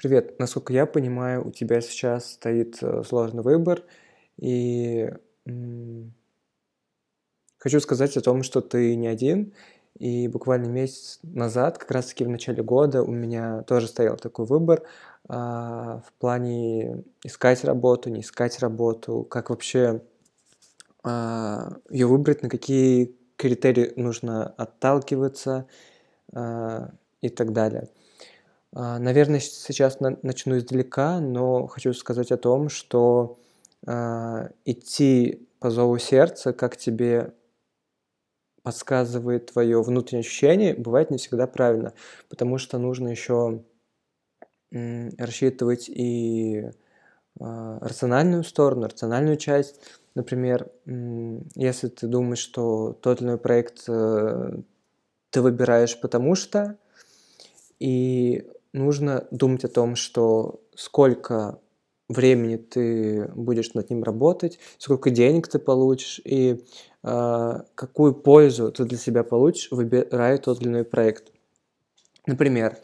Привет. Насколько я понимаю, у тебя сейчас стоит э, сложный выбор, и хочу сказать о том, что ты не один. И буквально месяц назад, как раз-таки в начале года, у меня тоже стоял такой выбор а, в плане искать работу, не искать работу, как вообще а, ее выбрать, на какие критерии нужно отталкиваться а, и так далее. А, наверное, сейчас начну издалека, но хочу сказать о том, что а, идти по зову сердца, как тебе подсказывает твое внутреннее ощущение, бывает не всегда правильно, потому что нужно еще рассчитывать и а, рациональную сторону, рациональную часть. Например, если ты думаешь, что тот или иной проект э, ты выбираешь потому что, и нужно думать о том, что сколько времени ты будешь над ним работать, сколько денег ты получишь и э, какую пользу ты для себя получишь, выбирая тот или иной проект. Например,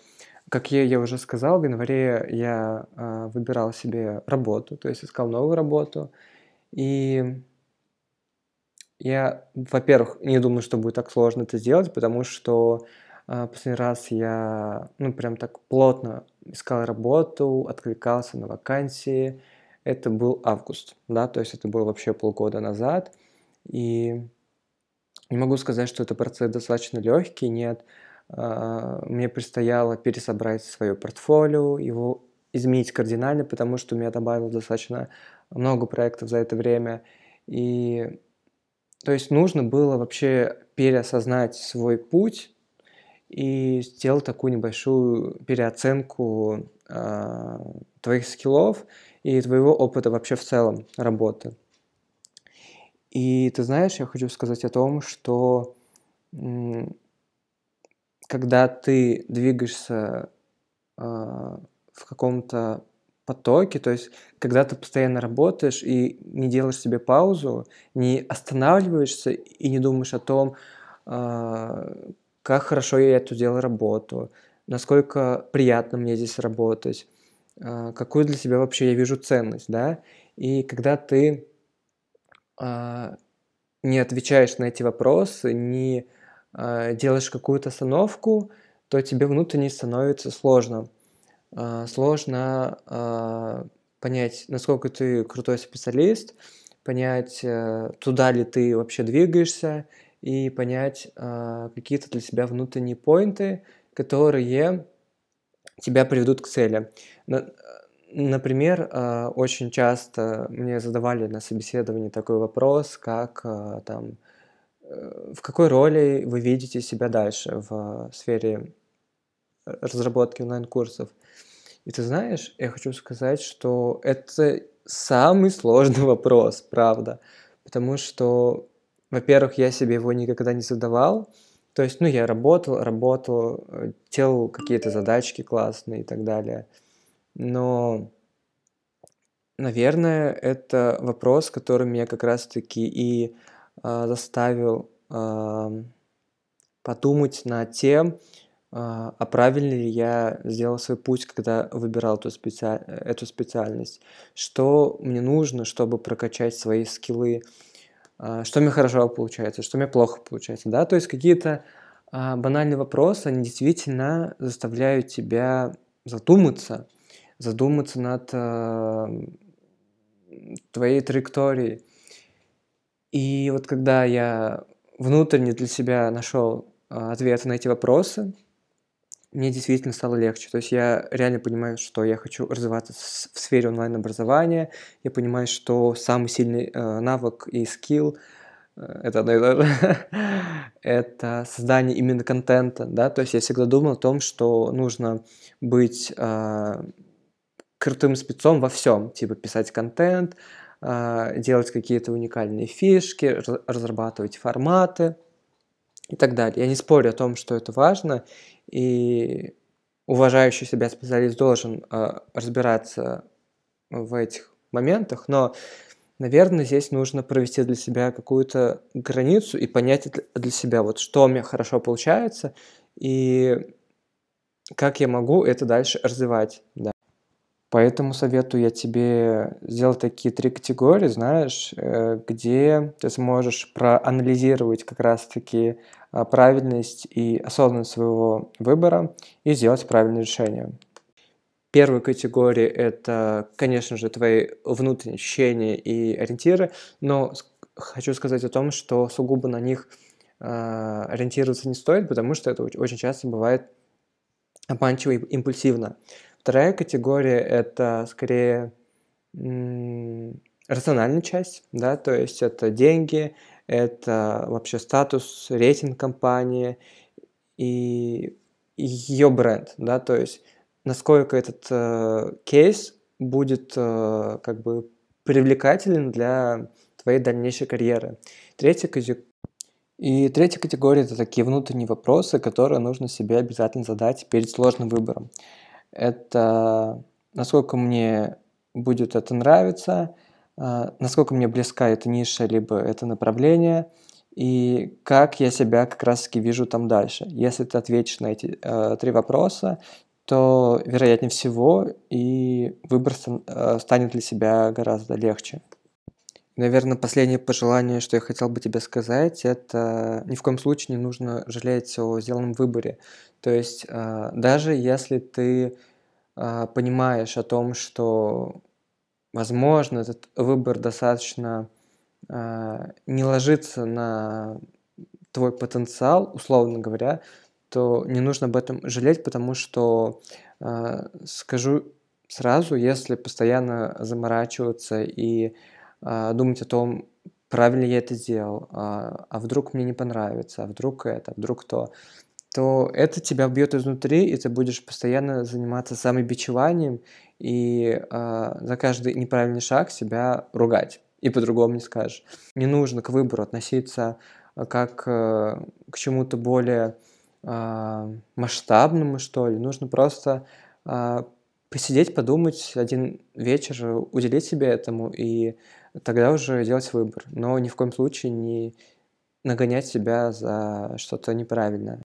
как я, я уже сказал, в январе я э, выбирал себе работу, то есть искал новую работу. И я, во-первых, не думаю, что будет так сложно это сделать, потому что последний раз я, ну, прям так плотно искал работу, откликался на вакансии. Это был август, да, то есть это было вообще полгода назад. И не могу сказать, что это процесс достаточно легкий, нет. А, мне предстояло пересобрать свое портфолио, его изменить кардинально, потому что у меня добавилось достаточно много проектов за это время. И то есть нужно было вообще переосознать свой путь, и сделал такую небольшую переоценку э, твоих скиллов и твоего опыта вообще в целом работы. И ты знаешь, я хочу сказать о том, что когда ты двигаешься э, в каком-то потоке, то есть когда ты постоянно работаешь и не делаешь себе паузу, не останавливаешься и не думаешь о том, э, как хорошо я эту делаю работу, насколько приятно мне здесь работать, а, какую для себя вообще я вижу ценность, да. И когда ты а, не отвечаешь на эти вопросы, не а, делаешь какую-то остановку, то тебе внутренне становится сложно. Сложно понять, насколько ты крутой специалист, понять, э, туда ли ты вообще двигаешься, и понять э, какие-то для себя внутренние поинты, которые тебя приведут к цели. На, например, э, очень часто мне задавали на собеседовании такой вопрос, как э, там, э, в какой роли вы видите себя дальше в сфере разработки онлайн-курсов. И ты знаешь, я хочу сказать, что это самый сложный вопрос, правда. Потому что во-первых, я себе его никогда не задавал. То есть, ну, я работал, работал, э, делал какие-то задачки классные и так далее. Но, наверное, это вопрос, который меня как раз-таки и э, заставил э, подумать над тем, э, а правильно ли я сделал свой путь, когда выбирал эту, специ... эту специальность, что мне нужно, чтобы прокачать свои скиллы, что мне хорошо получается, что мне плохо получается, да, то есть какие-то а, банальные вопросы, они действительно заставляют тебя задуматься, задуматься над а, твоей траекторией. И вот когда я внутренне для себя нашел ответы на эти вопросы, мне действительно стало легче. То есть я реально понимаю, что я хочу развиваться в сфере онлайн-образования. Я понимаю, что самый сильный э, навык и скилл э, это одно и то же. это создание именно контента, да, то есть я всегда думал о том, что нужно быть э, крутым спецом во всем, типа писать контент, э, делать какие-то уникальные фишки, разрабатывать форматы и так далее. Я не спорю о том, что это важно, и уважающий себя специалист должен э, разбираться в этих моментах, но, наверное, здесь нужно провести для себя какую-то границу и понять для себя, вот что у меня хорошо получается и как я могу это дальше развивать. Да. Поэтому советую я тебе сделать такие три категории, знаешь, э, где ты сможешь проанализировать как раз-таки а, правильность и осознанность своего выбора и сделать правильное решение. Первая категория – это, конечно же, твои внутренние ощущения и ориентиры, но хочу сказать о том, что сугубо на них э, ориентироваться не стоит, потому что это очень часто бывает обманчиво и импульсивно. Вторая категория – это скорее рациональная часть, да, то есть это деньги, это вообще статус, рейтинг компании и ее бренд, да, то есть насколько этот э, кейс будет э, как бы привлекателен для твоей дальнейшей карьеры. Третья и третья категория – это такие внутренние вопросы, которые нужно себе обязательно задать перед сложным выбором это насколько мне будет это нравиться, а, насколько мне близка эта ниша, либо это направление, и как я себя как раз-таки вижу там дальше. Если ты ответишь на эти э, три вопроса, то, вероятнее всего, и выбор э, станет для себя гораздо легче. Наверное, последнее пожелание, что я хотел бы тебе сказать, это ни в коем случае не нужно жалеть о сделанном выборе. То есть а, даже если ты а, понимаешь о том, что, возможно, этот выбор достаточно а, не ложится на твой потенциал, условно говоря, то не нужно об этом жалеть, потому что, скажу сразу, если постоянно заморачиваться и думать о том, правильно я это сделал, а вдруг мне не понравится, а вдруг это, а вдруг то, то это тебя бьет изнутри, и ты будешь постоянно заниматься самобичеванием и э, за каждый неправильный шаг себя ругать. И по-другому не скажешь. Не нужно к выбору относиться а, как э, к чему-то более э, масштабному, что ли. Нужно просто э, посидеть, подумать один вечер, уделить себе этому, и тогда уже делать выбор. Но ни в коем случае не нагонять себя за что-то неправильное.